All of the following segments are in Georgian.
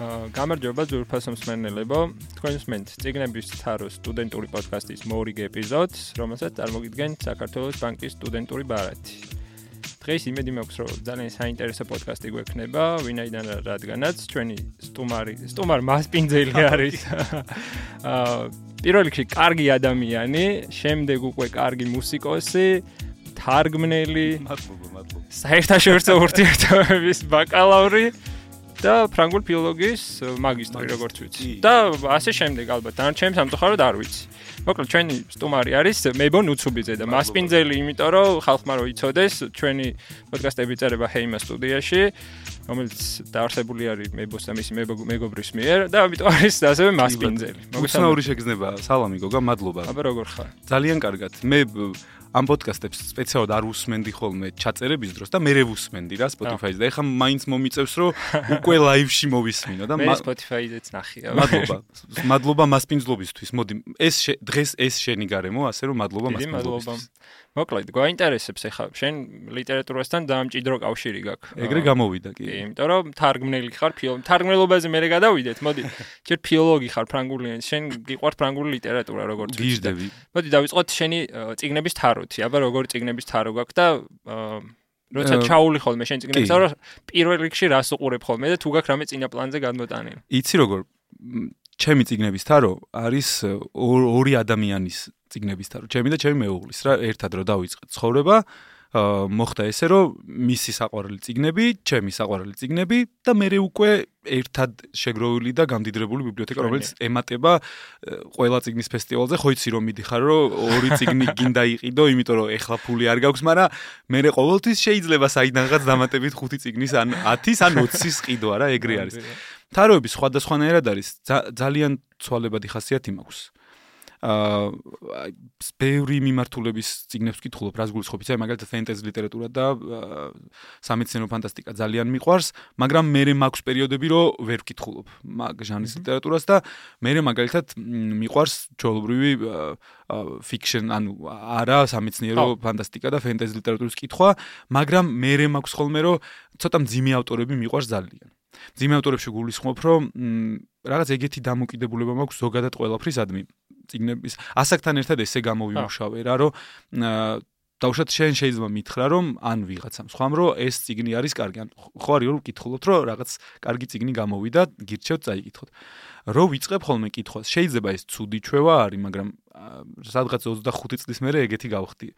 გამარჯობა ძურფასო მსმენელებო. თქვენ მსმენთ ციგნების თაროს სტუდენტური პოდკასტის მორიგ ეპიზოდს, რომელსაც წარმოგიდგენ საქართველოს ბანკის სტუდენტური ბარათი. დღეს იმედი მაქვს, რომ ძალიან საინტერესო პოდკასტი გვექნება, ვინაიდან რადგანაც ჩვენი სტუმარი, სტუმარ მასპინძელი არის. აა პირველ რიგში კარგი ადამიანი, შემდეგ უკვე კარგი მუსიკოსი, თარგმნელი. მადლობა, მადლობა. საერთაშორისო ურთიერთობების ბაკალავრი. და ფრანგულ ფილოლოგიის მაგისტრი როგორც ვიცი. და ასე შემდეგ ალბათ დანარჩენი სამწუხაროდ არ ვიცი. მოკლედ ჩვენი სტუმარი არის მებონ უცუბიძე და მასპინძელი, იმიტომ რომ ხალხმა რო იცოდეს, ჩვენი პოდკასტები წერება ჰეიმა სტუდიაში, რომელიც დაარსებული არის მებოს და მისი მეგობრის მიერ და ამიტომ არის ასევე მასპინძელი. მოგესალმებით შეგრძნება. სალამი გოგა, მადლობა. აბა როგორ ხარ? ძალიან კარგად. მე ამ პოდკასტებს სპეციალურად არ უსმენდი ხოლმე ჩაწერების დროს და მე რევუსმენდი რა Spotify-ზე და ეხლა მაინც მომიწევს რომ უკვე ლაივში მოვისმინო და მე Spotify-ზეც ნახია. მადლობა. მადლობა მასპინძლობისთვის. მოდი ეს დღეს ეს შენი გარემო, ასე რომ მადლობა მასპინძლობისთვის. მოკლედ, გვაინტერესებს ახლა შენ ლიტერატურასთან დაამჭიდრო კავშირი გაქვს. ეგრე გამოვიდა კი. კი, იმიტომ რომ თარგმნელი ხარ თარგმნელობაზე მე გადავიდეთ. მოდი, ჯერ ფილოლოგი ხარ ფრანგული ენის, შენ გიყვართ ფრანგული ლიტერატურა როგორც ვიცი. გიждდები. მოდი დავიწყოთ შენი ციგნების თაროთი. აბა როგორ ციგნების თარო გაქვს და როცა ჩაული ხოლმე შენ ციგნებს, რომ პირველ რიგში რას უყურებ ხოლმე და თუ გაქვს რამე წინა პლანზე გადმოტანილი. იცი როგორ ჩემი ციგნების თარო არის ორი ადამიანის ციგნების თარო. ჩემი და ჩემი მეუღლის რა ერთად რო დავიწყე ცხოვრება მოხდა ესე რომ მისი საყვარელი ციგნები, ჩემი საყვარელი ციგნები და მე უკვე ერთად შეგროვილი და გამდიდრებული ბიბლიოთეკა რომელიც ემატება ყველა ციგნის ფესტივალზე, ხო იცი რომ მიდიხარ რომ ორი ციგნი გინდა იყიდო, იმიტომ რომ ეხლა ფული არ გაქვს, მაგრამ მე ყოველთვის შეიძლება საიდანღაც დამატებით 5 ციგნის ან 10-ის ან 20-ის ყიდვა რა, ეგრე არის. თაროები სხვადასხვანაირად არის, ძალიან ცვალებადი ხასიათი მაქვს. აა ბევრი მიმართულების ციგნებს ვკითხულობ, რას გულისხმობ, იცი, მაგალითად ფენტეზი ლიტერატურა და სამეცნიერო ფანტასტიკა ძალიან მიყვარს, მაგრამ მე მაქვს პერიოდები, რომ ვერ ვკითხულობ მაგ ჟანრის ლიტერატურას და მე მაგალითად მიყვარს ჩოლობრივი ფიქშენ, ანუ არა სამეცნიერო ფანტასტიკა და ფენტეზი ლიტერატურის კითხვა, მაგრამ მე მაქვს ხოლმე, რომ ცოტა მძიმე ავტორები მიყვარს ძალიან. ძიმე ავტორებში გულისხმობ, რომ რაღაც ეგეთი დამოკიდებულება მაქვს ზოგადად ყველაფრისადმი. ციგნების ასაკთან ერთად ესე გამოვიმუშავე რა რომ დაუშვათ შენ შეიძლება მითხრა რომ ან ვიღაცამ სხვამ რომ ეს ციგნი არის კარგი. ან ხო არის რომ ვკითხულობთ რომ რაღაც კარგი ციგნი გამოვიდა გირჩევთ წაიკითხოთ. რო ვიწყებ ხოლმე კითხვას შეიძლება ეს ცუდი ჩვევა არის მაგრამ სადღაც 25 წლის მერე ეგეთი გავხდი.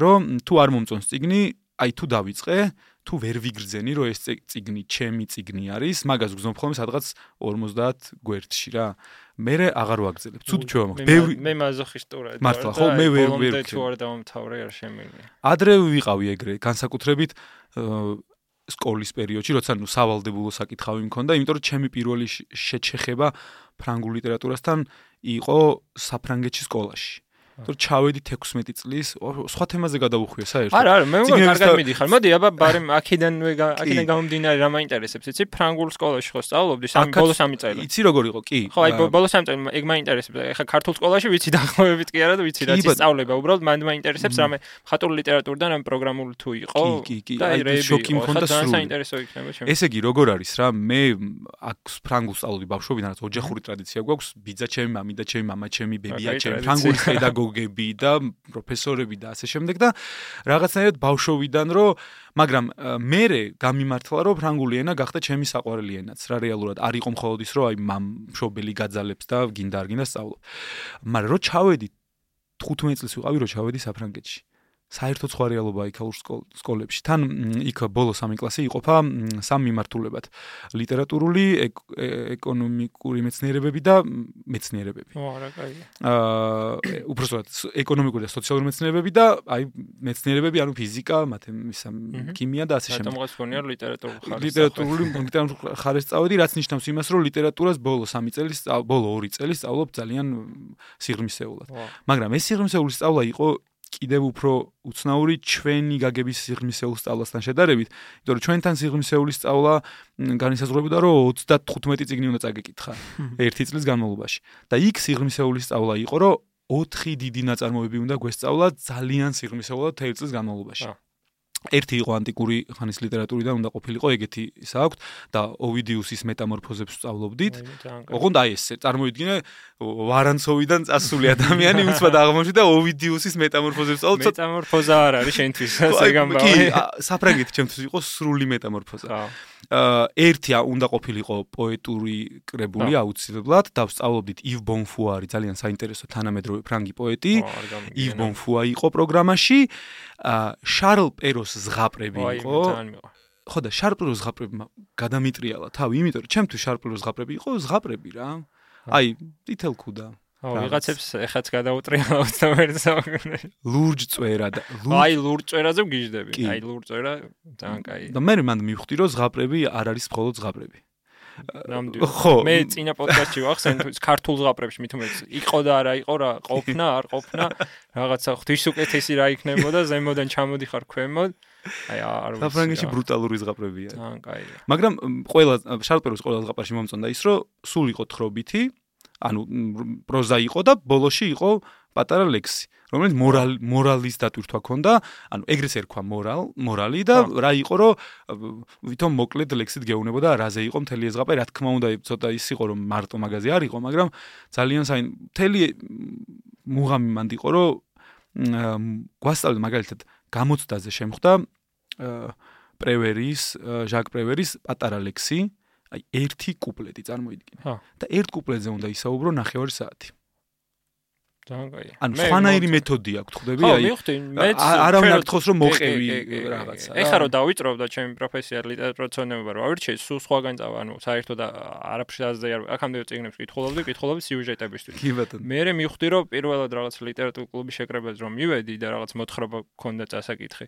რომ თუ არ მომწონს ციგნი აი თუ დავიწყე თუ ვერ ვიგრძენი რომ ეს ციგნი ჩემი ციგნი არის მაგას გზნობ ხოლმე სადღაც 50 გვერდში რა მე აღარ ვაგზელებ. ცუდ ჩვევა მაქვს. მე მე მაზოხისტურად. მართლა ხო მე ვერ ვერ თუ არ დავამთავრე არ შემიძლია. ადრე ვიყავი ეგრე, განსაკუთრებით სკოლის პერიოდში, როცა ნუ სავალდებულო საკითხავი მქონდა, იმიტომ რომ ჩემი პირველი შეჩეხება ფრანგულ ლიტერატურასთან იყო საფრანგეთში სკოლაში. თუ ჩავედი 16 წლის სხვა თემაზე გადავუხვია საერთოდ არა არა მე მგონი კარგად მიდიხარ. მოდი აბა ბარემ აქედანვე აქედან გამომდინარე რა მაინტერესებს იცი? ფრანგულ სკოლაში ხო სწავლობდი სამ ბოლო სამი წელი. იცი როგორ იყო? კი. ხო აი ბოლო სამი წელი ეგ მაინტერესებს. ეხა ქართულ სკოლაში ვიცი დაახლოებით კი არა და ვიცი რაც ისწავლება უბრალოდ მანდ მაინტერესებს რამე ხატური ლიტერატურიდან ამ პროგრამული თუ იყო კი კი კი. აი შოკი მქონდა სრული. საინტერესო იქნება ჩემ ესე იგი როგორ არის რა მე აქ ფრანგულ სწავლობდი ბავშვობიდან რაც ოჯახური ტრადიცია გვაქვს. ბიძა ჩემი მამი და ჩემი მამა ჩემი ბებია ჩემი ფრანგული პედაგოგი პედაგოგები და პროფესორები და ასე შემდეგ და რაღაცნაირად ბავშვობიდან რომ მაგრამ მე გამიმართლა რომ ფრანგული ენა გახდა ჩემი საყვარელი ენაც რა რეალურად არ იყო მხოლოდ ის რომ აი მამ მშობელი გაძალებს და გინდა არ გინდა სწავლო მაგრამ რო ჩავედი 15 წელს ვიყავი რო ჩავედი საფრანგეთში საერთოდ სხვა რეალობა იქაურ სკოლებში. თან იქ ბოლო სამი კლასი იყოფა სამ მიმართულებად. ლიტერატურული, ეკონომიკური მეცნიერებები და მეცნიერებები. ო, არა, კაია. აა, უბრალოდ ეკონომიკური და სოციალური მეცნიერებები და აი მეცნიერებები, ანუ ფიზიკა, მათემატიკა, ქიმია და ასე შემდეგ. რატომ გასგონია ლიტერატურული ხარისხი? ლიტერატურული ლიტერატურული ხარისხი წავედი, რაც ნიშნავს იმას, რომ ლიტერატურას ბოლო სამი წელი, ბოლო ორი წელი სწავლობ ძალიან სიღრმისეულად. მაგრამ ეს სიღრმისეული სწავლა იყო კიდევ უფრო უცნაური ჩვენი გაგების სიღრმისეულ სწავლასთან შედარებით, იმიტომ რომ ჩვენთან სიღრმისეული სწავლა განისაზღვრებოდა, რომ 35 წიგნი უნდა წაგეკითხა ერთი წლის განმავლობაში. და იქ სიღრმისეული სწავლა იყო, რომ 4 დიდი ნაწარმოები უნდა გვესწავლა ძალიან სიღრმისეულად 10 წლის განმავლობაში. ერთი იყო ანტიკური ხანის ლიტერატურიდან უნდა ყოფილიყო ეგეთი ისა აქვს და ოვიდიუსის მეტამორფოზებს სწავლობდით. ოღონდ აი ეს წარმოიდგინე ვარანცოვიდან წასული ადამიანი უცბად აღმოჩნდა და ოვიდიუსის მეტამორფოზებს სწავლობ. მეტამორფოზა არ არის შენთვის ასე გამბავი. კი, საფრანგეთი ჩემთვის იყო სრული მეტამორფოზა. აა ერთი უნდა ყოფილიყო პოეტური კრებული აუცილებლად და ვსწავლობდით ივ ბონფუარი ძალიან საინტერესო თანამედროვე ფრანგი პოეტი. ივ ბონფუა იყო პროგრამაში. შარლ პეროს ზღაპრები იყო. ხო და შარლ პეროს ზღაპრებმა გადამიტრიალა თავი, იმიტომ რომ ჩემთვის შარლ პეროს ზღაპრები იყო ზღაპრები რა. აი, თითელ ქუდა. აუ, ვიღაცებს ეხაც გადაუტრიალა 21 საუკუნეში. ლურჯ წვერა და აი, ლურჯ წვერაზე ვგიჟდები. აი, ლურჯ წვერა ძალიან კაი. და მე მანდ მივხვდი რომ ზღაპრები არ არის მხოლოდ ზღაპრები. ხო, მე წინა პოდკასტში ვახსენე თუ ქართულ ზღაპრებში უმეტეს იყო და არა იყო რა, ყოფნა, არ ყოფნა, რაღაცა ღვთის უკეთესი რა იქნებოდა, ზემოდან ჩამოდიხარ ქვემოთ. აი არ ვიცი. საფრანგეთში ბრუტალური ზღაპრებია. ძალიან კაია. მაგრამ ყველა შალპეროს ყველა ზღაპარში მომწონდა ის, რომ სულ იყო თხრობითი, ანუ პროზა იყო და ბოლოში იყო პატარა ლექსი. რომელიც მორალ მორალის დატვირთვა ქონდა, ანუ ეგრეს ერქვა მორალ, მორალი და რა იყო რომ ვითომ მოკლედ ლექსით გეუბნებოდა რაზე იყო მთელი ეს ზღაპე, რა თქმა უნდა ცოტა ის იყო რომ მარტო მაღაზი არ იყო, მაგრამ ძალიან საინ მთელი მუღამი მანდ იყო რომ გვასწავლე მაგალითად გამოცდაზე შემხვდა პრევერის, ჟაკ პრევერის პატარა ლექსი, აი ერთი კუპლეტი წარმოიდგინე. და ერთ კუპლეტზე უნდა ისაუბრო 9 საათი. ძალიან კაია. ანუ სხვანაირი მეთოდი აქვს, ხვდები? აი. ხო, მივხვდი, მეც არავინ არ თხოვს რომ მოყევი რაღაცა. ეხლა რომ დავიწყებ და ჩემი პროფესია ლიტერატურაცოვნება რო ავირჩიე, სულ სხვაგან წავა, ანუ საერთოდ არაფერს აზრზე არ აქამდე წიგნებს კითხულობდი, კითხულობდი სიუჟეტებისთვის. კი ბატონო. მე მე მივხვდი რომ პირველად რაღაც ლიტერატურული კლუბის შეკრებაზე რომ მივედი და რაღაც მოთხრობა ქონდა წასაკითხი.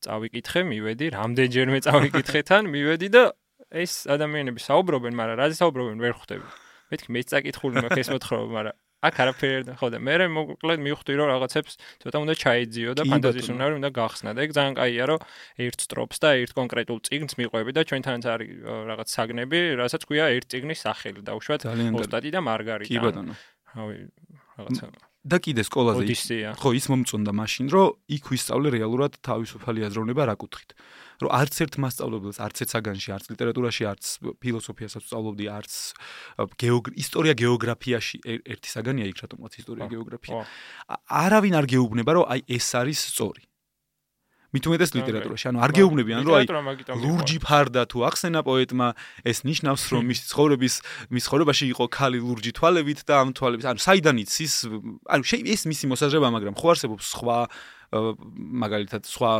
წავიკითხე, მივედი, რამდენჯერმე წავიკითხე თან, მივედი და ეს ადამიანები საუბრობენ, მაგრამ რა საუბრობენ ვერ ხვდები. მეთქი მეც წაკითხული მაქვს ეს მოთხრობა, მაგრამ აქ არაფერი ხო და მე მოკლედ მივხვდი რომ რაღაცებს ცოტა უნდა ჩაიძიო და ფანტაზიის უნარი უნდა გახსნა და ეგ ძალიან კაია რომ ერთ სტროფს და ერთ კონკრეტულ წიგნს მიყვები და ჩვენთანაც არის რაღაც საგნები რასაც ქვია ერთ წიგნის სახელი და უშუალოდ ოსტატი და მარგარიტა. კი ბატონო რავი რაღაცა და კიდე სკოლაზე ხო ის მომწონდა მაშინ რომ იქ ვისწავლე რეალურად თავისუფალი აზროვნება რა კუთხით რომ არც ერთ მასწავლებელს, არც ერთ საგანში, არც ლიტერატურაში, არც ფილოსოფიასაც სწავლობდი, არც ისტორია გეოგრაფიაში ერთი საგანია იქ რატომღაც ისტორია გეოგრაფია. არავინ არ გეუბნება, რომ აი ეს არის სწორი. მით უმეტეს ლიტერატურაში, ანუ არ გეუბნებიან, რომ აი ლურჯი ფარდა თუ ახსენა პოეტმა, ეს ნიშნავს, რომ მის ცხოვრების მის ცხოვრებაში იყო ქალი ლურჯი თვალებით და ამ თვალებით, ანუ საიდან იცის, ანუ ეს მისი მოსაზრება, მაგრამ ხო არსებობს სხვა მაგალითად სხვა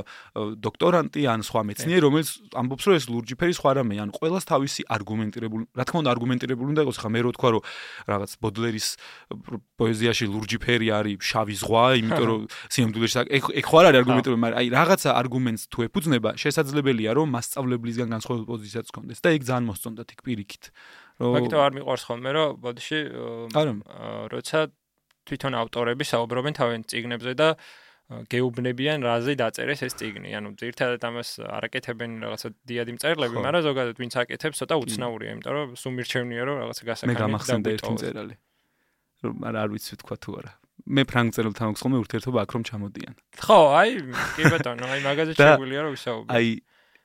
დოქტორანტი ან სხვა მეცნიერი რომელიც ამბობს რომ ეს ლურჯიფერი სხვა რამე ან ყოველას თავისი არგუმენტირებული რა თქმა უნდა არგუმენტირებული უნდა იყოს ხა მე რო თქვა რომ რაღაც ბოდლერის პოეზიაში ლურჯიფერი არის შავი ზღვა იმიტომ რომ სიმდულეში ეგ ხო არ არის არგუმენტირებული მაგრამ აი რაღაცა არგუმენტს თუ ეფუძნება შესაძლებელია რომ მასწავლებლისგან განსხვავებული პოზიციაც გქონდეს და ეგ ძალიან მოსწონდა თქ პირიქით რომ ფაქტო არ მიყვარს ხოლმე რომ ბოდიში როცა თვითონ ავტორები საუბრობენ თავენ წიგნებზე და გეუბნებიან რაზე დაწერეს ეს წიგნი. ანუ ერთადერთ ამას არაკეთებენ რაღაცა დიადი მწერლები, მაგრამ ზოგადად ვინც აკეთებს, ცოტა უცნაურია, იმიტომ რომ სულ მირჩევნია რომ რაღაცა გასაკეთებია. მე გამახსენდა ერთი მწერალი. რომ არ ვიცი თქვა თუ არა. მე ფრანგ წერელთან მაქვს ხოლმე ურთიერთობა აქ რომ ჩამოდიან. ხო, აი, კი ბატონო, აი მაგაზე შეგვიძლია რომ ვისაუბრო. აი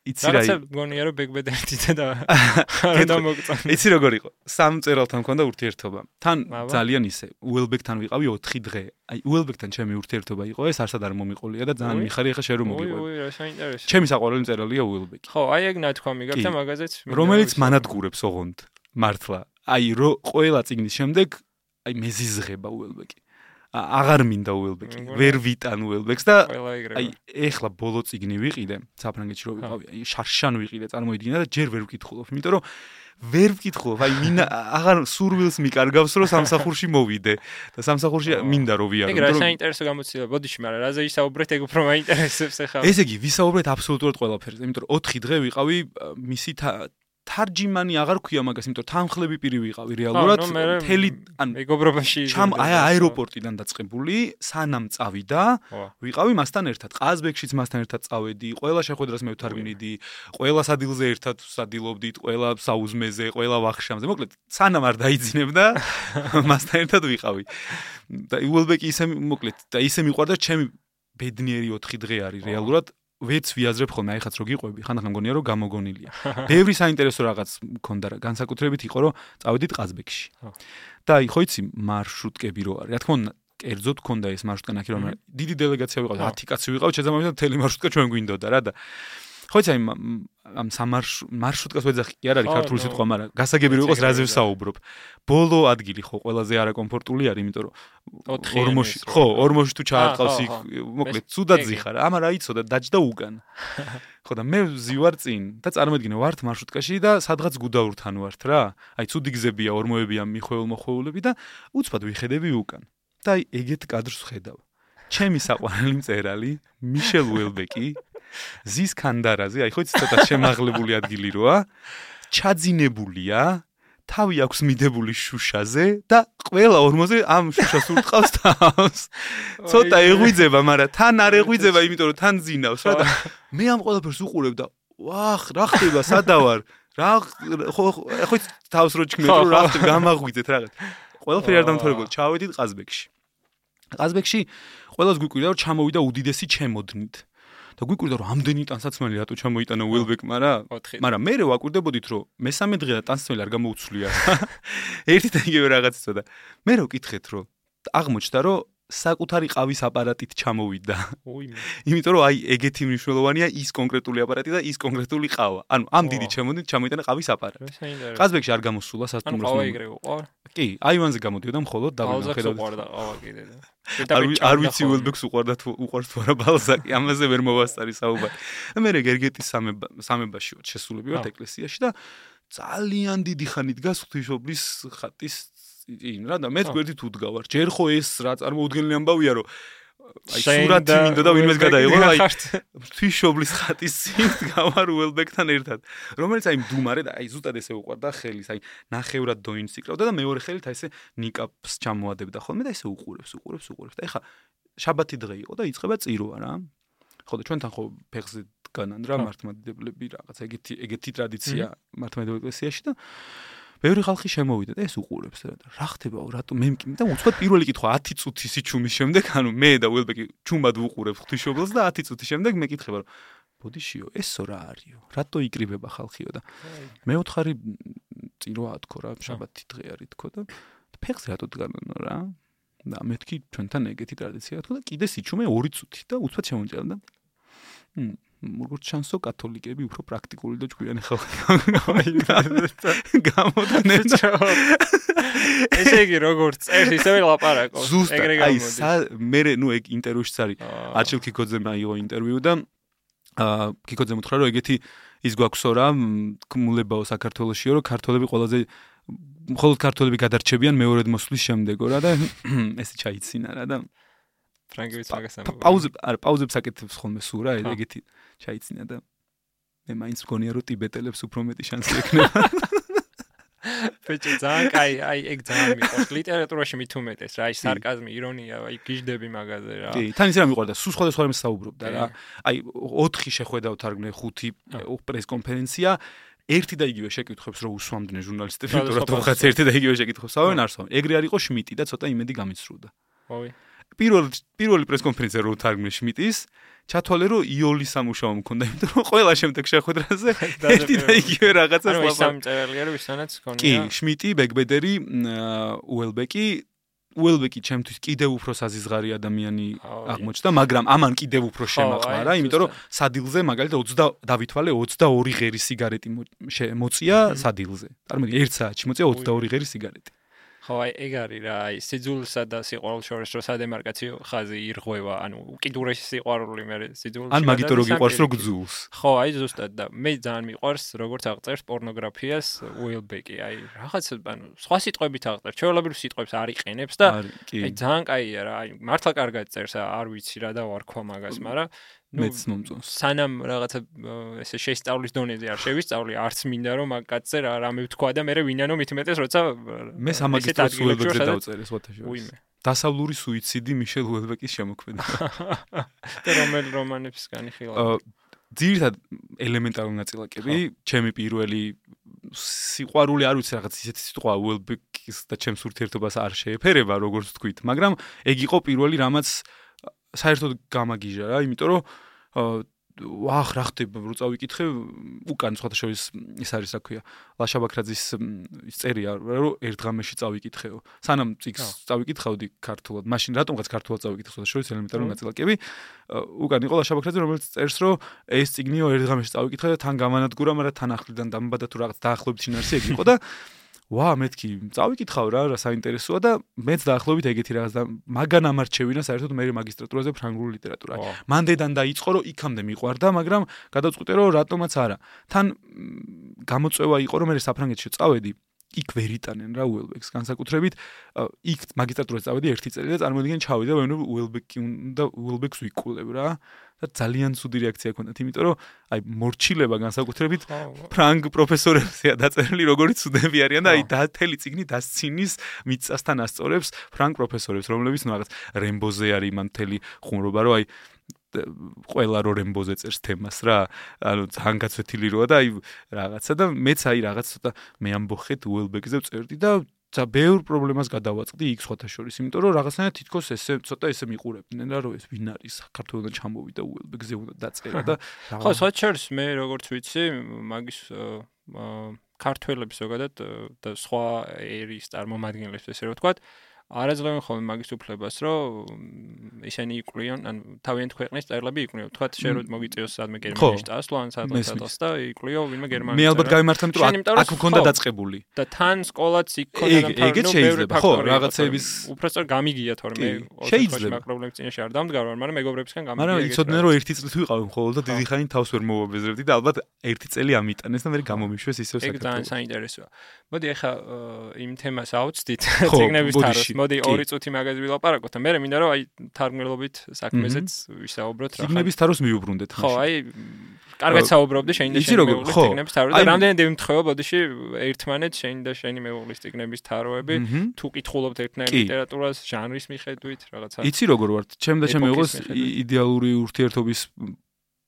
იცი რა რაღაცა გონია რომ ბეგბედერთიცა და არ დამოგწონს იცი როგორ იყო? სამ წერალთან მქონდა ურთიერთობა. თან ძალიან ისე უელბეკთან ვიყავი 4 დღე. აი უელბეკთან ჩემი ურთიერთობა იყო ეს არსად არ მომიყოლია და ძალიან მიხარი ახლა შე რომ მოგიყვე უი უი რა საინტერესო. ჩემი საყვარელი წერალია უელბეკი ხო აი ეგ ნათქვამი გაქვს და მაგაზეც რომელიც მანადგურებს ოღონდ მართლა. აი რო ყველა წიგნის შემდეგ აი მეზიზღება უელბეკი აღარ მინდა უელბეკი ვერ ვიტან უელბეკს და აი ეხლა ბოლო ციგნი ვიყიდე საფრანგეთში რო ვიყავი აი შარშან ვიყიდე წარმოიდგინე და ჯერ ვერ ვკითხულობ იმიტომ რომ ვერ ვკითხულობ. აი მინდა აღარ სურვილს მიკარგავს რომ სამსახურში მოვიდე და სამსახურში მინდა რომ ვიარო ეგ რა საინტერესო გამოცდილება ბოდიში მაგრამ რაზე ვისაუბრეთ ეგ უფრო მაინტერესებს ახლა. ესე იგი ვისაუბრეთ აბსოლუტურად ყველაფერზე იმიტომ რომ 4 დღე ვიყავი მისი თარჯიმანი აღარ ქვია მაგას, იმიტომ თანხლები პირი ვიყავი რეალურად. მთელი ან მეგობრობაში ჩამ აი აეროპორტიდან დაწყებული, სანამ წავიდა, ვიყავი მასთან ერთად. ყაზბეგშიც მასთან ერთად წავედი, ყველა შეხვედრას მე ვთარგმნიდი, ყველა სადილზე ერთად სადილობდით, ყველა საუზმეზე, ყველა ვახშამზე. მოკლედ, სანამ არ დაიძინებდა, მასთან ერთად ვიყავი. და უელბეკი ისე მოკლედ და ისე მიყვარდა ჩემი ბედნიერი 4 დღე არის რეალურად ვერც ვიაზრებ ხოლმე აი ხაც რო გიყვები ხანდახან მგონია რომ გამოგონილია. ბევრი საინტერესო რაღაც მქონდა რა. განსაკუთრებით იყო რომ წავედით ყაზბეგში და აი ხო იცი მარშრუტკები რო არის. რა თქმა უნდა კერძოდ მქონდა ეს მარშრუტკა ნახე რომ დიდი დელეგაცია ვიყავ 10 კაცი ვიყავ შეძამავდა თელი მარშრუტკა ჩვენ გვინდოდა რა და ხო იცი ამ სამარშ მარშრუტკას ვეძახი კი არ არის ქართული სიტყვა მაგრამ გასაგები იყოს რაზე ვსაუბრობ ბოლო ადგილი ხო ყველაზე არაკომფორტული არის იმიტომ რომ ორმოში ხო ორმოში თუ ჩააყავს იქ მოკლედ ცუდად ზიხარ. ამა რა იცოდა დაჯდა უგან ხო და მე ვზივარ წინ და წარმოედგინე ვართ მარშრუტკაში და სადღაც გუდაურთან ვართ რა. აი ცუდი გზებია ორმოებია მიხვეულ მოხვეულები და უცბად ვიხედები უკან. და აი ეგეთ კადრს ხედავ. ჩემი საყვარელი მწერალი მიშელ უელბეკი ზის კანდარაზე, აი ხო იცი ცოტა შემაღლებული ადგილი როა, ჩაძინებულია, თავი აქვს მიდებული შუშაზე და ყველა ორმოზე ამ შუშას ურტყავს თავს. ცოტა ეღვიძება, მაგრამ თან არ ეღვიძება, იმიტომ რომ თან ძინავს რა და მე ამ ყველაფერს უყურებ და ვახ, რა ხდება, სადავარ? რა ხო ხო თავს რო ჩქნე რომ რა გამაღვიძეთ რაღაც. ყველაფერი არ დამთავრებულ, ჩავედით ყაზბეგში. ყაზბეგში ყველას გვიკვირდა რომ ჩამოვიდა უდიდესი ჩემოდნით. და გვიკვირდა რომ ამდენი ტანსაცმელი რატო ჩამოიტანა უელბეკმა რა მაგრამ მე რო ვაკვირდებოდით რომ მესამე დღე და ტანსაცმელი არ გამოუცვლია? ერთი და იგივე რაღაცა და მე რო კითხეთ რომ აღმოჩნდა რომ საკუთარი ყავის აპარატით ჩამოვიდა. ოიმე. იმიტომ რომ აი ეგეთი მნიშვნელოვანია ის კონკრეტული აპარატი და ის კონკრეტული ყავა. ანუ ამ დიდი ჩემოდით ჩამოიტანა ყავის აპარატი. ყაზბეგში არ გამოსულა სასტუმროს. ყავა იგრე უყარ. კი, აივანზე გამოდიოდა მხოლოდ დავნა ხედავ. უყარ და ყავა კიდე და. არ ვიცი უელბექს უყარდა თუ უყარს თუ არა ბალზაკი, ამაზე ვერ მოვასწარი საუბარი. და მე რეგერგეტის სამება სამებაში ვარ შესულები ვარ ეკლესიაში და ძალიან დიდი ხანი დგას ღვთისმშობლის ხატის წინ რა და მე გვერდით უდგავარ. ჯერ ხო ეს რა წარმოუდგენელი ამბავია რომ აი სურათი მინდა და ვინმეს გადაიღო აი თვიშობლის ხატის წინ დგავარ უელბეკთან ერთად. რომელიც აი მდუმარე და აი ზუსტად ესე უყვარდა ხელის აი ნახევრად დოინს იკრავდა და მეორე ხელით აი ესე ნიკაპს ჩამოადებდა. ხოლმე და ესე უყურებს უყურებს უყურებს. და ეხა შაბათი დღე იყო და იწყება წირვა რა. ხო და ჩვენთან ხო ფეხზე დგანან რა მართლმადიდებლები რაღაც ეგეთი ეგეთი ტრადიცია მართლმადიდებლურ ეკლესიაში და ბევრი ხალხი შემოვიდა და ეს უყურებს რა და რა ხდება რატო? მე და უცბად პირველი კითხვა 10 წუთის სიჩუმის შემდეგ? ანუ მე და უელბეკი ჩუმად ვუყურებ ღვთისმშობელს და 10 წუთის შემდეგ მე კითხება რომ ბოდიშიო ესო რა არისო? რატო იკრიბება ხალხიო და მე ოთხარი წირვა თქო რა შაბათი დღე არის თქო და ფეხს რატო დგანონო რა. და მეთქი ჩვენთან ეგეთი ტრადიცია თქო და კიდე სიჩუმე 2 წუთი და უცბად შემოჭერდა და მ როგორც ჩანსო კათოლიკები უფრო პრაქტიკული და ჭკვიანი ხალხი გამოდანენ ესე იგი როგორც წერ ისევე ლაპარაკობს. გამოდის. აი მე ნუ ეგ ინტერვიუშიც არის. არჩილ კიკოძე მაიღო ინტერვიუ და აა კიკოძე მოთხრა რომ ეგეთი ის გვაქვსო რა კმულებაო საქართველოსიო რომ ქართველები ყველაზე მხოლოდ ქართველები გადარჩებიან მეორედ მოსვლის შემდეგო რა და ესე ჩაიცინა რა და ფრანგებიც მაგას ამბობენ. პაუზე, არა, პაუზებს აკეთებს ხოლმე სულ რა, ეგეთი ჩაიცინა და მე მაინც მგონია რომ ტიბეტელებს უფრო მეტი შანსი ექნება. ფეჭი ძალიან კაი, აი ეგ ძალიან მიყვარს. ლიტერატურაში მით უმეტეს რა, აი სარკაზმი, ირონია, აი გიждები მაგაზე რა. კი, თან ისე რა მიყვარდა, სულ სხვადასხვა რამეს საუბრობდა რა. აი 4 შეხვედრა თარგმნე 5 პრეს კონფერენცია ერთი და იგივე შეკითხვებს რო უსვამდნენ ჟურნალისტები, რომ ხაც ერთი და იგივე შეკითხვებს ავენ არ სვამ. ეგრე არ იყო შმიტი და ცოტა იმედი გამიცრუდა. ოვი. პირველ პირველი პრესკონფერენცია რო თარგმნე შმიტის ჩათვალე რომ იოლის სამუშაო მქონდა იმიტომ რომ ყველა შემდეგ შეხვედრაზე ერთი და იგივე რაღაცას ლაპარაკობ. ანუ ისამ წერალია რომ ვისანაც ქონია. კი, შმიტი, ბეგბედერი, უელბეკი უელბეკი ჩემთვის კიდევ უფრო საზიზღარი ადამიანი აღმოჩნდა, მაგრამ ამან კიდევ უფრო შემაყარა, იმიტომ რომ სადილზე მაგალითად 20 დავითვალე 22 ღერი სიგარეტი მოწია სადილზე. წარმოიდგინე 1 საათში მოწია 22 ღერი სიგარეტი. ხო აი ეგ არის რა აი სიძულსა და სიყვარულს შორის რო სადემარკაციო ხაზი ირღვევა ანუ უკიდურესი სიყვარული მე სიძულში ან მაგიტო რო გიყვარს რო გძულს. ხო აი ზუსტად და მე ძალიან მიყვარს როგორც აღწერს პორნოგრაფიას უილბეკი აი რაღაც ანუ სხვა სიტყვებით აღწერს ჩვეულებრივ სიტყვებს არ იყენებს და აი ძალიან კაია რა აი მართლა კარგად წერს არ ვიცი რა და ვარ ქვა მაგას მაგრამ მეც მომწონს. სანამ რაღაცა ესე შეისწავლის დონეზე არ შევისწავლი, არც მინდა რომ მაგ კაცზე რა რამე ვთქვა და მე ვინანო მით მეტეს როცა მე სამაგისტროს უელბეკზე დავწერე სვათაში. უიმე. დასავლური სუიციდი მიშელ უელბეკის შემოქმედება. და რომელ რომანებს განიხილავ? ძირითად ელემენტარული ნაწილაკები, ჩემი პირველი სიყვარული არ ვიცი რაღაც ისეთი სიტყვა უელბეკის და ჩემს ურთიერთობას არ შეეფერება, როგორც თქვით, მაგრამ ეგ იყო პირველი რამაც საერთოდ გამაგიჟა რა, იმიტომ რომ ვახ რა ხდება რო წავიკითხე უკან სხვათა შორის ის არის რა ქვია ლაშაბაქრაძის ის წერია რომ ერთ ღამეში წავიკითხეო სანამ წიგს წავიკითხავდი ქართულად მაშინ რატომღაც ქართულად წავიკითხე სხვათა შორის ელემენტარული ნაწილაკები უკან იყო ლაშაბაქრაძე რომელიც წერს რომ ეს წიგნიო ერთ ღამეში წავიკითხე და თან გამანადგურა მაგრამ თან ახლიდან დამბადა თუ რაღაც დაახლოებით შინაარსი ეგ იყო და ვა მეთქი წავიკითხავ რა რა საინტერესოა და მეც დაახლოებით ეგეთი რაღაც და მაგან ამარჩევინა საერთოდ მე მაგისტრატურაზე ფრანგული ლიტერატურა. მანდედან დაიწყო რომ იქამდე მიყვარდა, მაგრამ გადავწყვიტე რომ რატომაც არა. თან გამოწვევა იყო რომ მე საფრანგეთში წავედი იქ ვერ იტანენ რა უელბეკს განსაკუთრებით. იქ მაგისტრატურაზე წავედი ერთი წელი და წარმოვიდგენ ჩავიდა ვენ უელბეკი უნდა უელბეკს ვიკულებ რა. და ძალიან ცუდი რეაქცია ჰქონდათ, იმიტომ რომ აი მორჩილება განსაკუთრებით ფრანგ პროფესორებზეა დაწერილი, როგორი ცუდები არიან და აი დათელი ციგნი დასცინის მიწასთან ასწორებს ფრანგ პროფესორებს, რომლებიც ნუ რაღაც რემბოზე არის მან თელი ხუმრობა, რომ აი ყველა რო რემბოზე წერს თემას რა, ანუ ძალიან გაცვეთილი როა და აი რაღაცა და მეც აი რაღაც ცოტა მე ამბოხეთ უელბეკზე წერდი და და ბევრ პრობლემას გადავაწყდი იქ სხვათა შორის, იმიტომ რომ რაღაცნაირად თითქოს ესე ცოტა ესე მიყურებდნენ რა რომ ეს ვინ არის საქართველოსთან ჩამოვიდა უელბეგზე უნდა დაწერა და ხო სხვათა შორის მე როგორც ვიცი მაგის ქართველებს ზოგადად და სხვა ერის წარმომადგენლებს ესე რომ ვთქვათ არაძლევენ ხოლმე მაგის უფლებას, რომ ისინი იყვნენ, ან თავიანთ ქვეყნის წერლები იყვნენ. თქვა შენ რომ მოგიწიოს სადმე გერმანიაში წასვლა, ან სადმე წასვლა და იყვლიო ვინმე გერმანიაში. მე ალბათ გამართლა, იმიტომ რომ აქ მქონდა დაწყებული. და თან სკოლაც იქ ქონდა და თან ეგეც შეიძლება, ხო, რაღაცების უბრალოდ გამიგია თორემე შეიძლება პრობლემის წინაშე არ დამდგარ ვარ, მაგრამ მეგობრებისგან გამიგია. მაგრამ იცოდნენ რომ ერთი წელი თუ ვიყავი მხოლოდ და დიდი ხანი თავს ვერ მოვაბეზრებდი და ალბათ ერთი წელი ამიტანეს და მე გამომიშვეს ისევ საქართველოს. ეგ ძალიან საინტერესოა. მოდი ახლა იმ თემას აუცდით ციგნების თაროს. მოდი ორი წუთი მაგაზე ვილაპარაკოთ. და მე მინდა რომ აი თარგმნელობით საქმეზეც ვისაუბროთ რა. ციგნების თაროს მიუბრუნდეთ ხო აი კარგად საუბრობდი შენ და შენი მეუღლის ციგნების თარო. და რამდენი დემთხევა ბოდიში ერთმანეთ შენ და შენი მეუღლის ციგნების თაროები. თუ კითხულობთ ერთნაირ ლიტერატურას ჟანრის მიხედვით რაღაცა იცი როგორ ვართ ჩემ და ჩემ მეუღლის იდეალური ურთიერთობის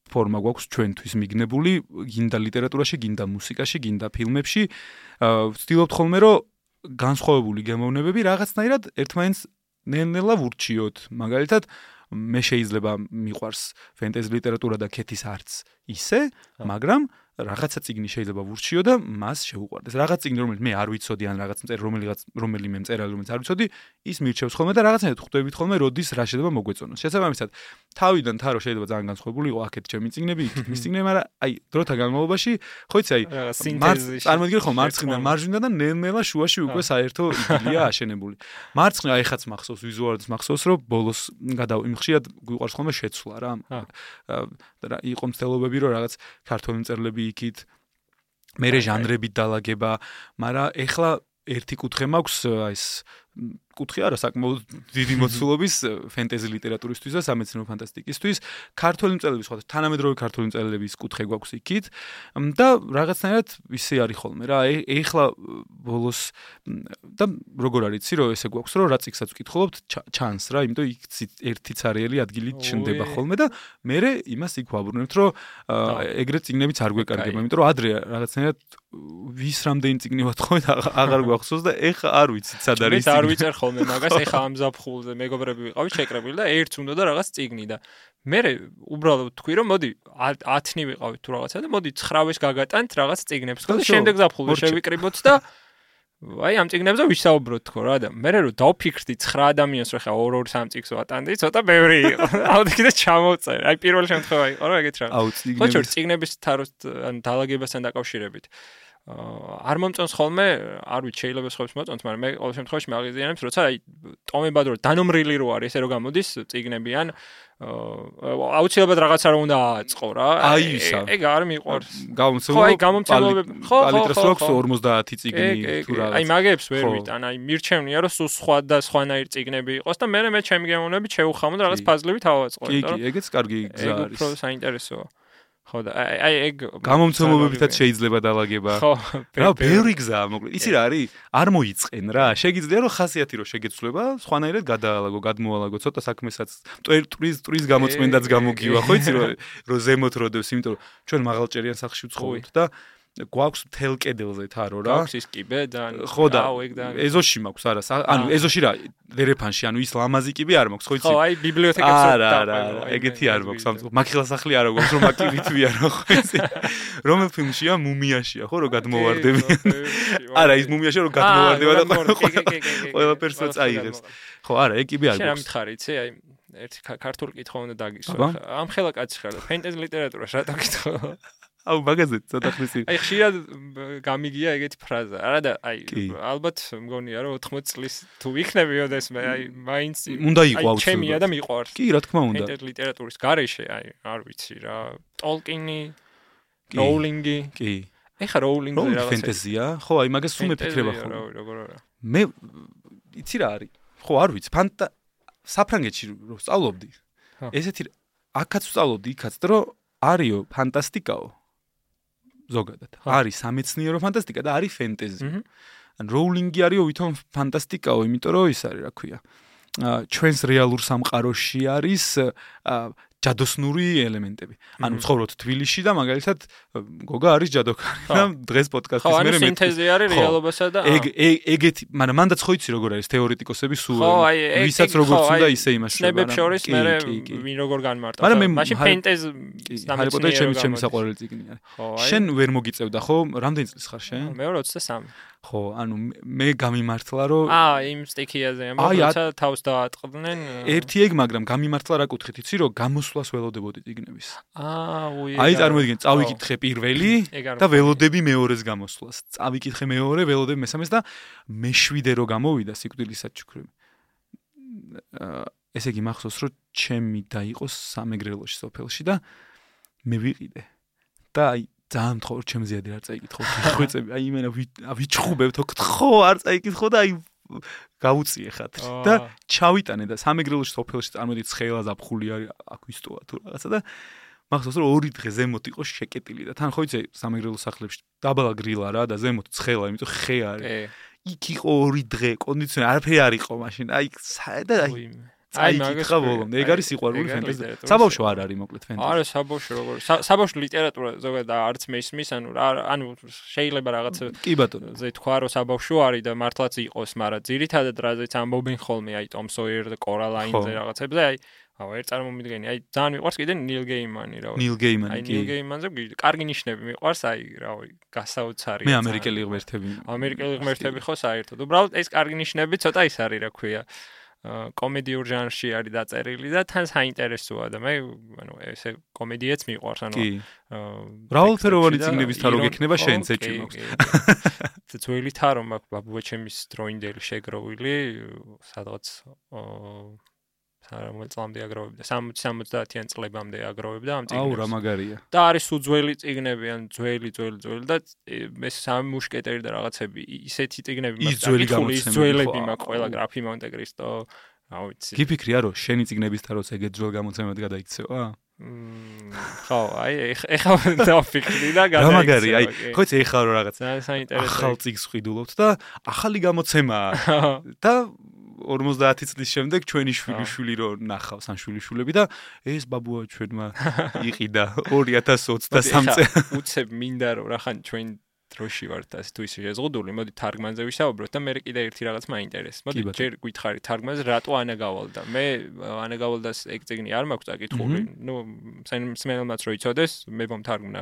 ფორმა გვაქვს ჩვენთვის მიგნებული, გინდა ლიტერატურაში, გინდა მუსიკაში, გინდა ფილმებში. ვცდილობთ ხოლმე რომ განსხვავებული გემოვნებები რაღაცნაირად ერთმანეთს ნელ-ნელა ვურჩიოთ. მაგალითად, მე შეიძლება მიყვარს ფენტეზი ლიტერატურა და კეთის არც ისე, მაგრამ რაღაცა ციგნი შეიძლება ვურჩიო და მას შეუყვარდეს. რაღაც ციგნი რომელიც მე არ ვიცოდი ან რაღაც მწერ რომელიღაც რომელიმე მწერალი რომელიც არ ვიცოდი, ის მირჩევს ხოლმე და რაღაცნაირად ხვდებით ხოლმე როდის რა შეიძლება მოგვეწონოს. შესაბამისად, თავიდან თარო შეიძლება ძალიან განსხვავებული იყო აქეთ ჩემი ციგნები, იქით მის ციგნები, მაგრამ აი დროთა განმავლობაში, ხო იცი აი წარმოიდგინე ხო მარცხნიდან მარჯვნიდან და ნელ-ნელა შუაში უკვე საერთო იდილია აშენებული. მარცხნა აი ხაც მახსოვს ვიზუალურად მახსოვს რომ ბოლოს გადავ იმ ხშირად გვიყვარს ხოლმე შეცვლა რა. და იყო მცდელობები რომ რაღაც ქართული მწერლები იქით? მერე ჟანრებით დალაგება, მაგრამ ეხლა ერთი კუთხე მაქვს აი ეს კუთხე არა საკმაოდ დიდი მოცულობის ფენტეზი ლიტერატურისთვის და სამეცნიერო ფანტასტიკისთვის ქართული მწერლები სხვა თანამედროვე ქართული მწერლების კუთხე გვაქვს იქით. და რაღაცნაირად ისე არის ხოლმე რა ეხლა ბოლოს და როგორ არის იცი რომ ესე გვაქვს რომ რა წიგსაც ვკითხულობთ ჩანს რა იმიტომ იქ ერთი цаრიელი ადგილი ჩნდება ხოლმე და მე იმას იქ ვაბრუნებთ რომ ეგრეთ წიგნებიც არ გვეკარგება იმიტომ რომ ადრე რაღაცნაირად ვის რამდენი წიგნი ვათხოვეთ აღარ გვახსოვს და ეხა არ ვიცით სად არის წიგნი. არ ვიცერ ხოლმე მაგას ეხა ამ ზაფხულზე მეგობრები ვიყავით შეკრებილი და ერთს უნდა და რაღაც წიგნი და მე უბრალოდ თქვი რომ მოდი 10-ნი ვიყავით თუ რაღაცა და მოდი 9-ს გაგატანთ რაღაც წიგნებს და შემდეგ ზაფხულზე შევიკრიბოთ და აი ამ წიგნებზე ვისაუბროთ თქო რა და მე რო დავფიქრდი 9 ადამიანს რო ხა 2-2 3 წიგს ვატანდი ცოტა ბევრი იყო. აუდიქი და ჩამოვწერე. აი პირველ შემთხვევა იყო რა ეგეთ რა. ხო წიგნების თაროს ან დაალაგებასთან დაკავშირებით არ მომწონს ხოლმე, არ ვიცი, შეიძლება სხვებს მოწონს, მაგრამ მე ყოველ შემთხვევაში მაგაზიანებს, როცა აი ტომებად რო დანომრილი რო არის, ესე რომ გამოდის წიგნებიან, აუცილებლად რაღაცა რომ უნდა აწყო რა. აი ისა. ეგ არ მიყვარს. გამომცემლობ. ხო, აი გამომცემლობები. ხო, ხო, ხო. ხო, 50 წიგნი თუ რა. აი მაგებს ვერ ვიტან, აი მირჩევნია რომ სულ სხვა და სხვანაირ წიგნები იყოს და მე მე ჩემი გემოვნები შევხამო და რაღაც ფაზლებით ავაწყო. კი, კი, ეგეც კარგი გზა არის. ეგ უფრო საინტერესოა. ხო და აი ეგ გამომცემლობებითაც შეიძლება დაალაგება. ხო. რა ბევრი გზაა მოკლედ. იცი რა არის? არ მოიწენ რა. შეგიძლია რომ ხასიათი რო შეგეცვლება, სხვანაირად გადაალაგო, გადმოალაგო, ცოტა საქმესაც ტვრის ტვრის გამოწმენდაც გამოგივა, ხო იცი რომ რომ ზემოთ როდებს, იმიტომ რომ ჩვენ მაღალჭერიან სახლში ვცხოვრობთ და გვაქვს თელ კედელზე თარო რა. გვაქვს ის კიბე და ხო და ეზოში მაქვს არა, ანუ ეზოში რა დერეფანში, ანუ ის ლამაზი კიბე არ მაქვს, ხო იცი? ხო, აი ბიბლიოთეკაში არა, არა, ეგეთი არ მაქვს, სამწუხაროდ. მაქილასახლი არ გვაქვს, რომ აკიბითვია რა, ხო იცი? რომელ ფილმშია მუმიაშია, ხო, რომ გადმოვარდები. არა, ის მუმიაშია რომ გადმოვარდება და ყველაფერს წაიღებს. ხო, არა, ეგ კიბე არ გვაქვს. შენ რა მითხარი, იცი? აი ერთი ქართული კითხვა უნდა დაგისვა. ამ ხელა კაცი ხარ და ფენტეზი ლიტერატურას რა დაგითხო? აუ მაგაზე ცოტა ხნისი. აი ხშირად გამიგია ეგეთი ფრაზა. არა და აი ალბათ მგონია რომ 80 წლის თუ იქნები ოდეს მე აი მაინც უნდა იყო აუცილებლად. ჩემია და მიყვარს. კი რა თქმა უნდა. ფენტეზი ლიტერატურის გარეშე აი არ ვიცი რა. ტოლკინი, როულინგი. კი. ეხა როულინგი რაღაცა. ფენტეზია? ხო, აი მაგას თუ მეფიქრება ხო. როგორ არა. მე იცი რა არის? ხო, არ ვიცი. ფანტა საფრანგეთში რო სწავლობდი. ესეთი აქაც სწავლობდი, იქაც დრო არისო ფანტასტიკაო. ზოგადად. არის სამეცნიერო ფანტასტიკა და არის ფენტეზი. ან როულინგი არისო ვითომ ფანტასტიკაო, იმიტომ რომ ის არის, რა ქვია. ჩვენს რეალურ სამყაროში არის ჯადოსნური ელემენტები. ანუ ცხოვრობთ თბილისში და მაგალითად გოგა არის ჯადოქარი და დღეს პოდკასტის მე მე სინთეზი არის რეალობასა და ეგ ეგეთი, მაგრამ მანდაც ხო იცი როგორ არის თეორეტიკოსები სულ ვისაც როგორც უნდა ისე იმას შეიძლება. ნებებს შორის მე ვინ როგორ განმარტავს. მაშინ ფენტეზ ჰარი პოტერი ჩემი ჩემი საყვარელი წიგნი არის. შენ ვერ მოგიწევდა ხო? რამდენი წლის ხარ შენ? მე 23. ხო, ანუ მე გამიმართლა რომ აა იმ სტიქიაზე ამბობთ თავს დაატყდნენ. ერთი ეგ, მაგრამ გამიმართლა რა კუთხით, იცი რომ გამოსვლას ველოდებოდი წიგნების. აა, უი. აი წარმოგიდგენ, წავიკითხე პირველი და ველოდები მეორეს გამოსვლას. წავიკითხე მეორე, ველოდები მესამეს და მეშვიდე რო გამოვიდა სიკვდილისაც ჩქრები. აა ესე იგი მახსოვს რომ ჩემი დაიყოს სამეგრელოში სოფელში და მე ვიყიდე. და აი ძალიან თხოვ ჩემ ზიადი არ წაიკითხო. ხვეწები აი იმენა ვიჩხუბებ თქო ხო არ წაიკითხო და აი გაუწიე ხათ და ჩავიტანე და სამეგრელოში სოფელში წარმოიდი ცხელა ზაფხული არის აქ ვისტოა თუ რაღაცა და მახსოვს რომ ორი დღე ზემოთ იყო შეკეტილი და თან ხო იცი სამეგრელო სახლებში დაბლა გრილა რა და ზემოთ ცხელა იმიტომ ხე არის. იქ იყო ორი დღე კონდიციონერი არაფერი არ იყო მაშინ. აი და აი აი მაგა ბოლომდე. ეგ არის სიყვარული ფენტეზი. საბავშვო არ არის მოკლედ ფენტეზი. არა საბავშვო როგორ საბავშვო ლიტერატურა ზოგადად არც მესმის ანუ ანუ შეიძლება რაღაც კი ბატონო. ზე თქვა რომ საბავშვო არის და მართლაც იყოს მაგრამ ძირითადად რაზეც ამბობენ ხოლმე აი ტომ სოიერ და კორალაინზე რაღაცებზე აი აუ ერთ წარმომიდგენი აი ძალიან მიყვარს კიდე ნილ გეიმანი რა ნილ გეიმანი კი. აი ნილ გეიმანზე კარგი ნიშნები მიყვარს აი რავი გასაოცარი მე ამერიკელი ღმერთები ამერიკელი ღმერთები ხო საერთოდ უბრალოდ ეს კარგი ნიშნები ცოტა ის არის რა ქვია კომედიურ ჟანრში არის დაწერილი და თან საინტერესოა და მე ანუ ესე კომედიაც მიყვარს ანუ რაულ ფეროვანი ციგნების თარო გექნება შენც ეჭი მაქვს. ძველი თარო მაქვს ბაბუაჩემის დროინდელი შეგროვილი სადღაც სამ წლამდე აგროვებდა 60-70-იან წლებამდე აგროვებდა ამ წიგნებს. აუ რა მაგარია. და არის უძველი წიგნები, ან ძველი, ძველი, ძველი და მე სამი მუშკეტერი და რაღაცები ისეთი წიგნები მაქვს. ის ძველი გამოცემები. ძველები მაქვს ყველა გრაფი მონტე კრისტო. აუ ვიცი. გიფიქრია რომ შენი წიგნების თაროს ეგეთ ძველ გამოცემად გადაიქცევა? ხო, აი ეხა დავფიქრი და გადაიქცევა. რა მაგარია, აი ხო იცი ეხა რომ რაღაც საინტერესო ახალ წიგს ხვიდულობთ და ახალი გამოცემაა და 50 წლის შემდეგ ჩვენი შვილი-შვილი რო ნახავს ან შვილიშვილები და ეს ბაბუა ჩვენმა იყიდა 2023 წელს. უცებ მინდა რომ რახან ჩვენ დროში ვართ ასე თუ ისე შეზღუდული, მოდი თარგმანზე ვისაუბროთ და მე კიდე ერთი რაღაც მაინტერესებს. მოდი ჯერ გითხარი თარგმანზე რატო ანა გავალდა. მე ანა გავალდას ეგ წიგნი არ მაქვს წაკითხული. ნუ სმენელმაც რო იცოდეს, მე მომთარგმნა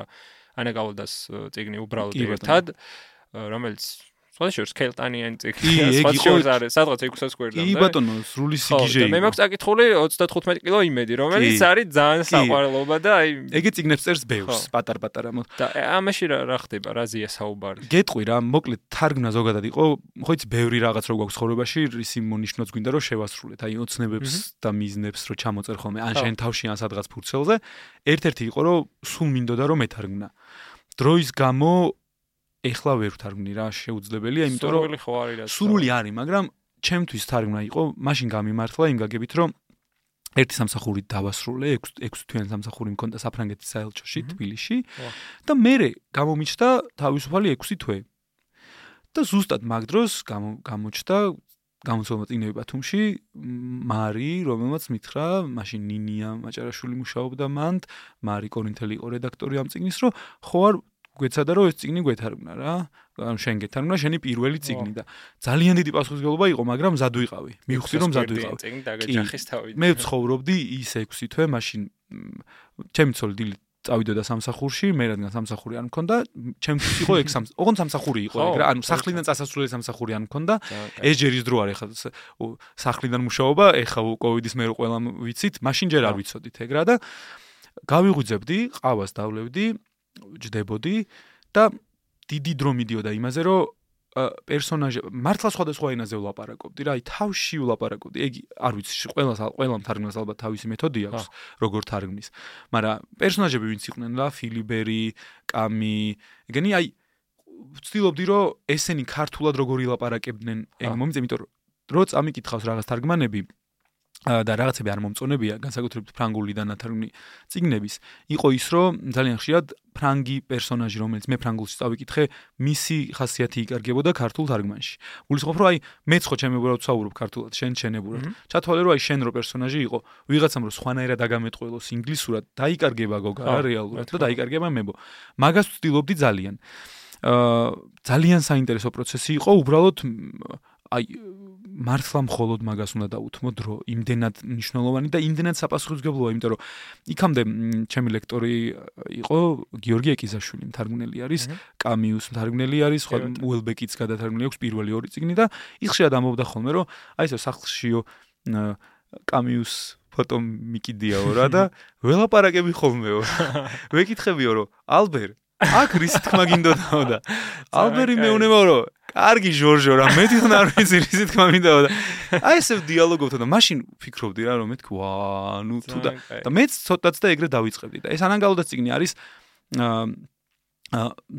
ანა გავალდას წიგნი უბრალოდ ერთად რომელიც სხვა შორს კელტანიან ციკლია სხვა შორს არის სადღაც 600 სკვერდამდე კი ბატონო სრული სიგიჟე მე მაქვს აკითხული 35 კილო იმედი რომელიც არის ძალიან საყვარლობა და აი ეგე ციგნებს წერს ბევრს პატარ-პატარა მო და ამაში რა ხდება? რა ზია საუბარი? გეტყვი რა მოკლედ თარგმნა ზოგადად იყო. ხო იცი ბევრი რაღაც რო გვაქვს ცხოვრებაში ისი მონიშნოც გვინდა რომ შევასრულეთ. აი ოცნებებს და მიზნებს რო ჩამოწერ ხოლმე. ან შენ თავში ან სადღაც ფურცელზე. ერთ-ერთი იყო რომ სულ მინდოდა რომ მეთარგმნა დროის გამო ეხლა ვერ ვთარგმნი რა შეუძლებელია იმიტომ რომ სრული ხო არის რა სრული არის მაგრამ ჩემთვის თარგმნა იყო მაშინ გამიმართლა იმ გაგებით რომ ერთი სამსახური დავასრულე 6 6 თვიანი სამსახური მქონდა საფრანგეთის საელჩოში თბილისში და მე გამომიჩნდა თავისუფალი 6 თვე. და ზუსტად მაგ დროს გამოჩნდა გამოცემა წიგნები ბათუმში მარი რომელმაც მითხრა მაშინ ნინია მაჭარაშვილი მუშაობდა მანდ მარი კორინთელი იყო რედაქტორი ამ წიგნის რომ ხო არ გვეცადა რომ ეს წიგნი გვეთარგმნა რა. ანუ შენ გეთარგმნა შენი პირველი წიგნი და ძალიან დიდი პასუხისგებლობა იყო მაგრამ მზად ვიყავი მივხვდი რომ მზად ვიყავი მე ვცხოვრობდი ის 6 თვე მაშინ ჩემი ცოლი დილით წავიდოდა სამსახურში, მე რადგან სამსახური არ მქონდა, ჩემთვის იყო ეგ სამ, ოღონდ სამსახური იყო ეგ რა, ანუ სახლიდან წასასვლელი სამსახური არ მქონდა. ეს ჯერ ის დრო არ ეხა სახლიდან მუშაობა, ეხა კოვიდის მერე ყველა ვიცით, მაშინ ჯერ არ ვიცოდით ეგ რა და გავიღვიძებდი, ყავას დავლევდი, ჯდებოდი და დიდი დრო მიდიოდა იმაზე, რომ პერსონაჟი მართლა სხვადასხვა ენაზე ვლაპარაკობდი რა, აი თავში ვლაპარაკობდი. ეგ არ ვიცი, ყველას ყველა მთარგმნელს ალბათ თავისი მეთოდი აქვს, როგორ თარგმნის. მაგრამ პერსონაჟები ვინც იყვნენ რა, ფილიბერი, კამი, ეგენი აი ვცდილობდი რომ ესენი ქართულად როგორ ილაპარაკებდნენ ეგ მომიწე, იმიტომ რომ რო წამიკითხავს რაღაც თარგმანები, და რაღაცები არ მომწონებია, განსაკუთრებით ფრანგული და ნათარგმნი ციგნების, იყო ის, რომ ძალიან ხშირად ფრანგი პერსონაჟი, რომელიც მე ფრანგულში წავიკითხე, მისი ხასიათი იკარგებოდა ქართულ თარგმანში. გულისხმობ, რომ აი მეც ხო ჩემი უბრალოდ ვსაუბრობ ქართულად, შენ შენებურად. ჩათვალე, რომ აი შენ რო პერსონაჟი იყო, ვიღაცამ რო სხვანაირად აგამეტყველოს ინგლისურად, დაიკარგება გოგა რა რეალურად და დაიკარგება მებო. მაგას ვცდილობდი ძალიან. აა ძალიან საინტერესო პროცესი იყო, უბრალოდ აი მართლა მხოლოდ მაგას უნდა დაუთმო დრო იმდენად მნიშვნელოვანი და იმდენად საპასუხისგებლოა იმიტომ რომ იქამდე ჩემი ლექტორი იყო გიორგი ეკიზაშვილი მთარგმნელი არის კამიუს მთარგმნელი არის სხვა უელბეკიც გადათარგმნილი აქვს პირველი ორი წიგნი და ის ხშირად ამბობდა ხოლმე რომ აი ეს სახლშიო კამიუს ფოტო მიკიდიაო რა და ველაპარაკები ხოლმეო. ვეკითხებიო რომ ალბერ აქ რის თქმა გინდოდაო და ალბერი მეუნებაო რომ კარგი ჟორჟო რა მე თვითონ არ ვიცი რის თქმა მინდაო და აი ესე დიალოგობთ და მაშინ ფიქრობდი რა რომ მეთქი ვა ნუ თუ და და მეც ცოტაც და ეგრე დავიწყებდი და ეს ანანგალოდაც ციგნი არის აა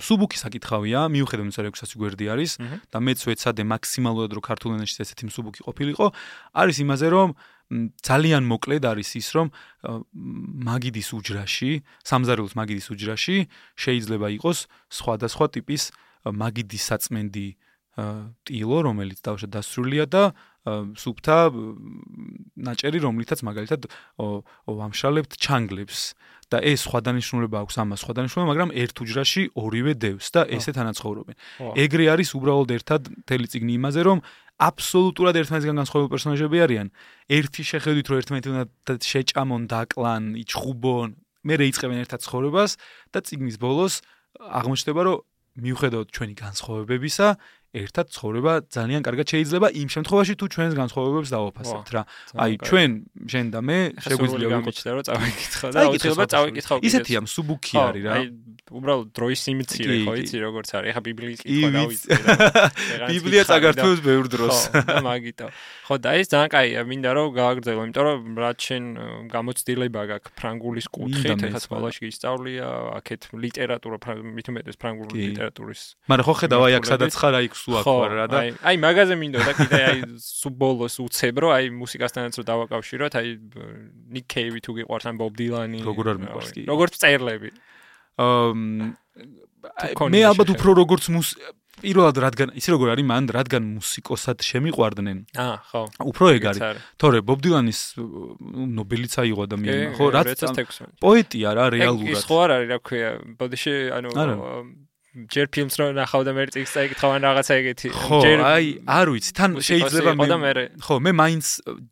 სუბუქი საკითხავია მიუხედავად იმისა რომ 600 გვერდი არის და მეც ვეცადე მაქსიმალურად რომ ქართულ ენაში ესეთი მსუბუქი ყოფილიყო არის იმაზე რომ ძალიან მოკლედ არის ის რომ მაგიდის უჯრაში სამზარეულოს მაგიდის უჯრაში შეიძლება იყოს სხვადასხვა ტიპის მაგიდის საწმენდი ტილო, რომელიც დავშა დასრულია და სუფთა ნაჭერი, რომლითაც მაგალითად ვამშალებთ ჩანგლებს და ეს სხვა დანიშნულება აქვს ამას სხვა დანიშნულება, მაგრამ ერთ უჯრაში ორივე დევს და ესე თანაცხოვრობენ. ეგრე არის უბრალოდ ერთად თელი ციგნი იმაზე, რომ აბსოლუტურად ერთმანეთისგან განსხვავებული პერსონაჟები არიან. ერთი შეხედვით რომ ერთმანეთი უნდა შეჭამონ, დაკლან, იჩხუბონ, მე რეიწყებენ ერთად ცხოვრებას და ციგნის ბოლოს აღმოჩნდება რომ მიუხედავად ჩვენი განსხვავებებისა, ერთად ცხოვრება ძალიან კარგად შეიძლება იმ შემთხვევაში თუ ჩვენს განსხვავებებს დავაფასებთ რა. აი ჩვენ შენ და მე შეგვიძლია ვიყოთ და რა წავიკითხო და აუცილებლად წავიკითხო. ისეთია მსუბუქი არის რა. აი უბრალოდ დროის სიმცირე ხო იცი როგორც არის. ეხა ბიბლიის კითხვა დავიწყე რა. ბიბლია წაგართვევს ბევრ დროს. ხო და მაგითო. ხო და ეს ძალიან კაია, მინდა რომ გააგრძელო, იმიტომ რომ რაც შენ გამოცდილება გაქვს ფრანგულის კუთხით, ეხა სკოლაში გისწავლია, აქეთ ლიტერატურა, მით უმეტეს ფრანგული ლიტერატურის. მაგრამ ხო ხედავ აი აქ სადაც ხარ აი სულ აქ ვარ რა და აი აი მაგაზე მინდოდა კიდე აი სუბოლოს უცებ რომ აი მუსიკასთანაც რომ დავაკავშიროთ აი ნიკ კეივი თუ გიყვარს ან ბობ დილანი როგორ არ მიყვარს კი? როგორც წერლები აა მე ალბათ უფრო როგორც მუს პირველად რადგან ისე როგორ არის მან რადგან მუსიკოსად შემიყვარდნენ? აა ხო. უფრო ეგ არის. თორე ბობ დილანის ნობელიც აიღო და მე ხო რაც პოეტია რა რეალურად ის ხო არ არის რა ქვია ბოდიში ანუ ჯერ ფილმს რო ნახავ და მე წიგს წაიკითხავ ან რაღაცა ეგეთი. ჯერ აი არ ვიცი თან შეიძლება მე ხო მე მაინც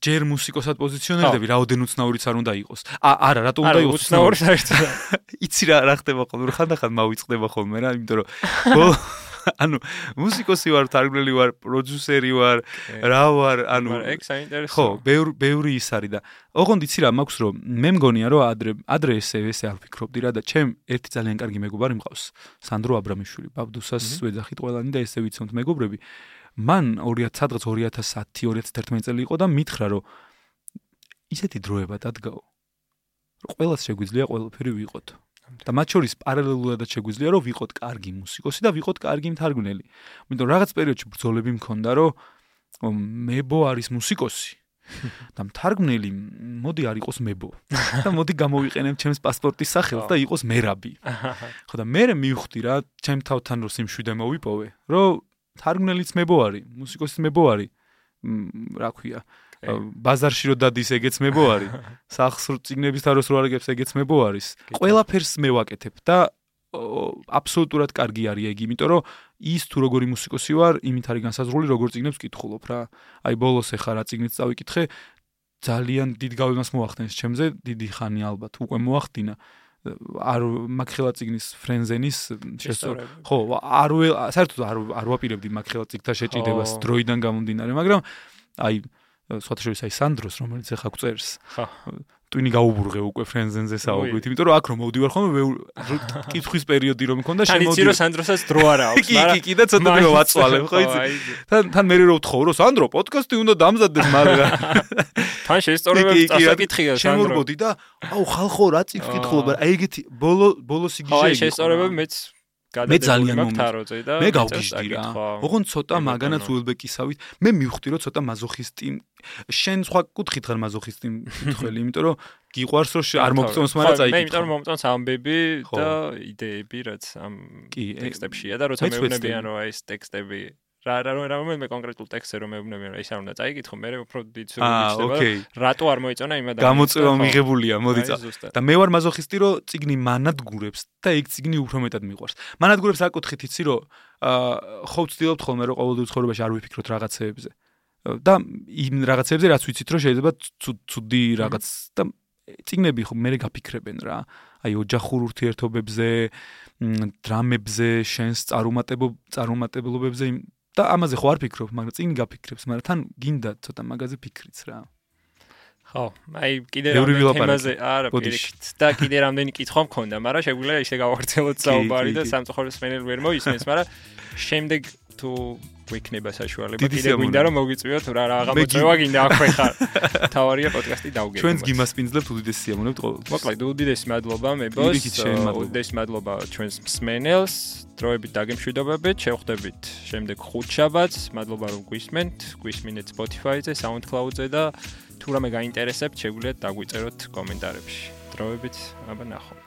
ჯერ მუსიკოსად პოზიციონირდები რაოდენ უცნაურიც არ უნდა იყოს. ა არა რატო უნდა იყოს უცნაური? საერთოდ იცი რა რა ხდება ხოლმე ხანდახან მავიწყდება ხოლმე რა იმიტომ რომ ანუ მუსიკოსი ვარ, თარგმნელი ვარ, პროდიუსერი ვარ, რა ვარ, ანუ ეგ საინტერესო. ხო, ბევრი ბევრი ის არის და ოღონდ იცი რა მაქვს რომ მე მგონია რომ ადრე ადრე ესე ესე არ ვფიქრობდი რა და ჩემ ერთი ძალიან კარგი მეგობარი მყავს, სანდრო აბრამიშვილი, ბაბდუსას ვეძახით ყველანი და ესე ვიცნობთ მეგობრები. მან 2000 სადღაც 2010-2011 წელი იყო და მითხრა რომ ისეთი დროება დადგაო. რომ ყველას შეგვიძლია ყველაფერი ვიყოთ. და მათ შორის პარალელურადაც შეგვიძლია რომ ვიყოთ კარგი მუსიკოსი და ვიყოთ კარგი მთარგმნელი. იმიტომ რაღაც პერიოდში ბრძოლები მქონდა რომ მებო არის მუსიკოსი და მთარგმნელი მოდი არ იყოს მებო და მოდი გამოვიყენებ ჩემს პასპორტის სახელს და იყოს მერაბი. ხო და მე მივხვდი რა ჩემ თავთან რომ სიმშვიდე მოვიპოვე რომ მთარგმნელიც მებო არის, მუსიკოსიც მებო არის. რა ქვია? ბაზარში რო დადის ეგეც მებო არის. სახს რო ციგნების თაროს რო არგებს ეგეც მებო არის. ყველაფერს მე ვაკეთებ და აბსოლუტურად კარგი არის ეგ, იმიტომ რომ ის თუ როგორი მუსიკოსი ვარ, იმით არის განსაზღვრული როგორ ციგნებს კითხულობ რა. აი ბოლოს ეხა რა ციგნით წავიკითხე, ძალიან დიდ გავლენას მოახდენს ჩემზე, დიდი ხანი ალბათ უკვე მოახდინა. არ მაგხელა ციგნის ფრენზენის შესწორება. ხო, არ საერთოდ არ არ ვაპირებდი მაგხელა ციგთა შეჭიდებას დროიდან გამომდინარე, მაგრამ აი სხვათა შორის აი სანდროს რომელიც ახლა გვწერს. ხა ტვინი გაუბურღე უკვე ფრენზენზე საუბრით, იმიტომ რომ აქ რომ მოვდივარ ხოლმე კითხვის პერიოდი რომ მქონდა შემოდი. თან იცი რომ სანდროსაც დრო არ აქვს, მაგრამ კი კი და ცოტა მე ვაწვალე, ხო იცი? თან თან მე რო ვთხოვ რომ სანდრო პოდკასტი უნდა დამზადდეს მაგრამ თან შეესწორებებს წასაკითხია სანდრო. შემორბოდი და აუ ხალხო რა წიგნს კითხულობ, აი ეგეთი ბოლო ბოლოს იგიჟე. აი შეესწორებები მეც მე ძალიან მომთაროზე და მე გავგიჟდი რა. ოღონ ცოტა მაგანაც უელბეკისავით მე მივხვდი რომ ცოტა მაზოხისტი შენ სხვა კუთხით ხარ მაზოხისტი მითხელი, იმიტომ რომ გიყვარს რომ არ მოგწონს, მაგრამ წაიკითხო. მე იმიტომ რომ მომწონს ამბები და იდეები რაც ამ ტექსტებშია და როცა მეუბნებიან რომ აი ეს ტექსტები რა რა რა მე კონკრეტულ ტექსტზე რომ მეუბნები რომ ის არ უნდა წაიკითხო, მე უფრო დიდი სურვილი რატო არ მოიწონა იმ ადამიანს. გამოწვევა მიღებულია, მოდი წა. და მე ვარ მაზოხისტი რომ ციგნი მანადგურებს და ეგ ციგნი უფრო მეტად მიყვარს. მანადგურებს აკუთხით იცი რომ აა ხო ვცდილობთ ხოლმე რომ ყოველდღიურ ცხოვრებაში არ ვიფიქროთ რაღაცეებზე. და იმ რაღაცებზე რაც ვიცით რომ შეიძლება ცუდი რაღაც და ციგნები ხო მე გაფიქრებენ რა. აი ოჯახურ ურთიერთობებზე, დრამებზე, შენს წარუმატებლობ წარუმატებლობებზე და ამაზე ხო არ ფიქრობ, მაგრამ წინ გაფიქრებს, მაგრამ თან გინდა ცოტა მაგაზე ფიქრიც რა. ხო, აი კიდე რამდენი თემაზე არა პირიქით. და კიდე რამდენი კითხვა მქონდა, მაგრამ შეგვიძლია ისე გავახერხოთ საუბარი და სამწუხაროდ სმენელი ვერ მოისმენს, მაგრამ შემდეგ თუ გვექნება საშუალება. კიდე გვინდა რომ მოგიწვიოთ რა რა აღმოწევა გინდა აქვე ხარ. თავარია პოდკასტი დავგებო ჩვენს გიმასპინძლებთ უდიდესი სიამოვნებთ ყოველთვის მოკლედ უდიდესი მადლობა მე ბოს უდიდესი მადლობა. ჩვენს მსმენელს. დროებით დაგემშვიდობებით შევხვდებით შემდეგ ხუთშაბათს. მადლობა რომ გვისმენთ გვისმინეთ Spotify-ზე SoundCloud-ზე და თუ რამე გაინტერესებთ შეგვიძლიათ დაგვიწეროთ კომენტარებში. დროებით აბა ნახვამდის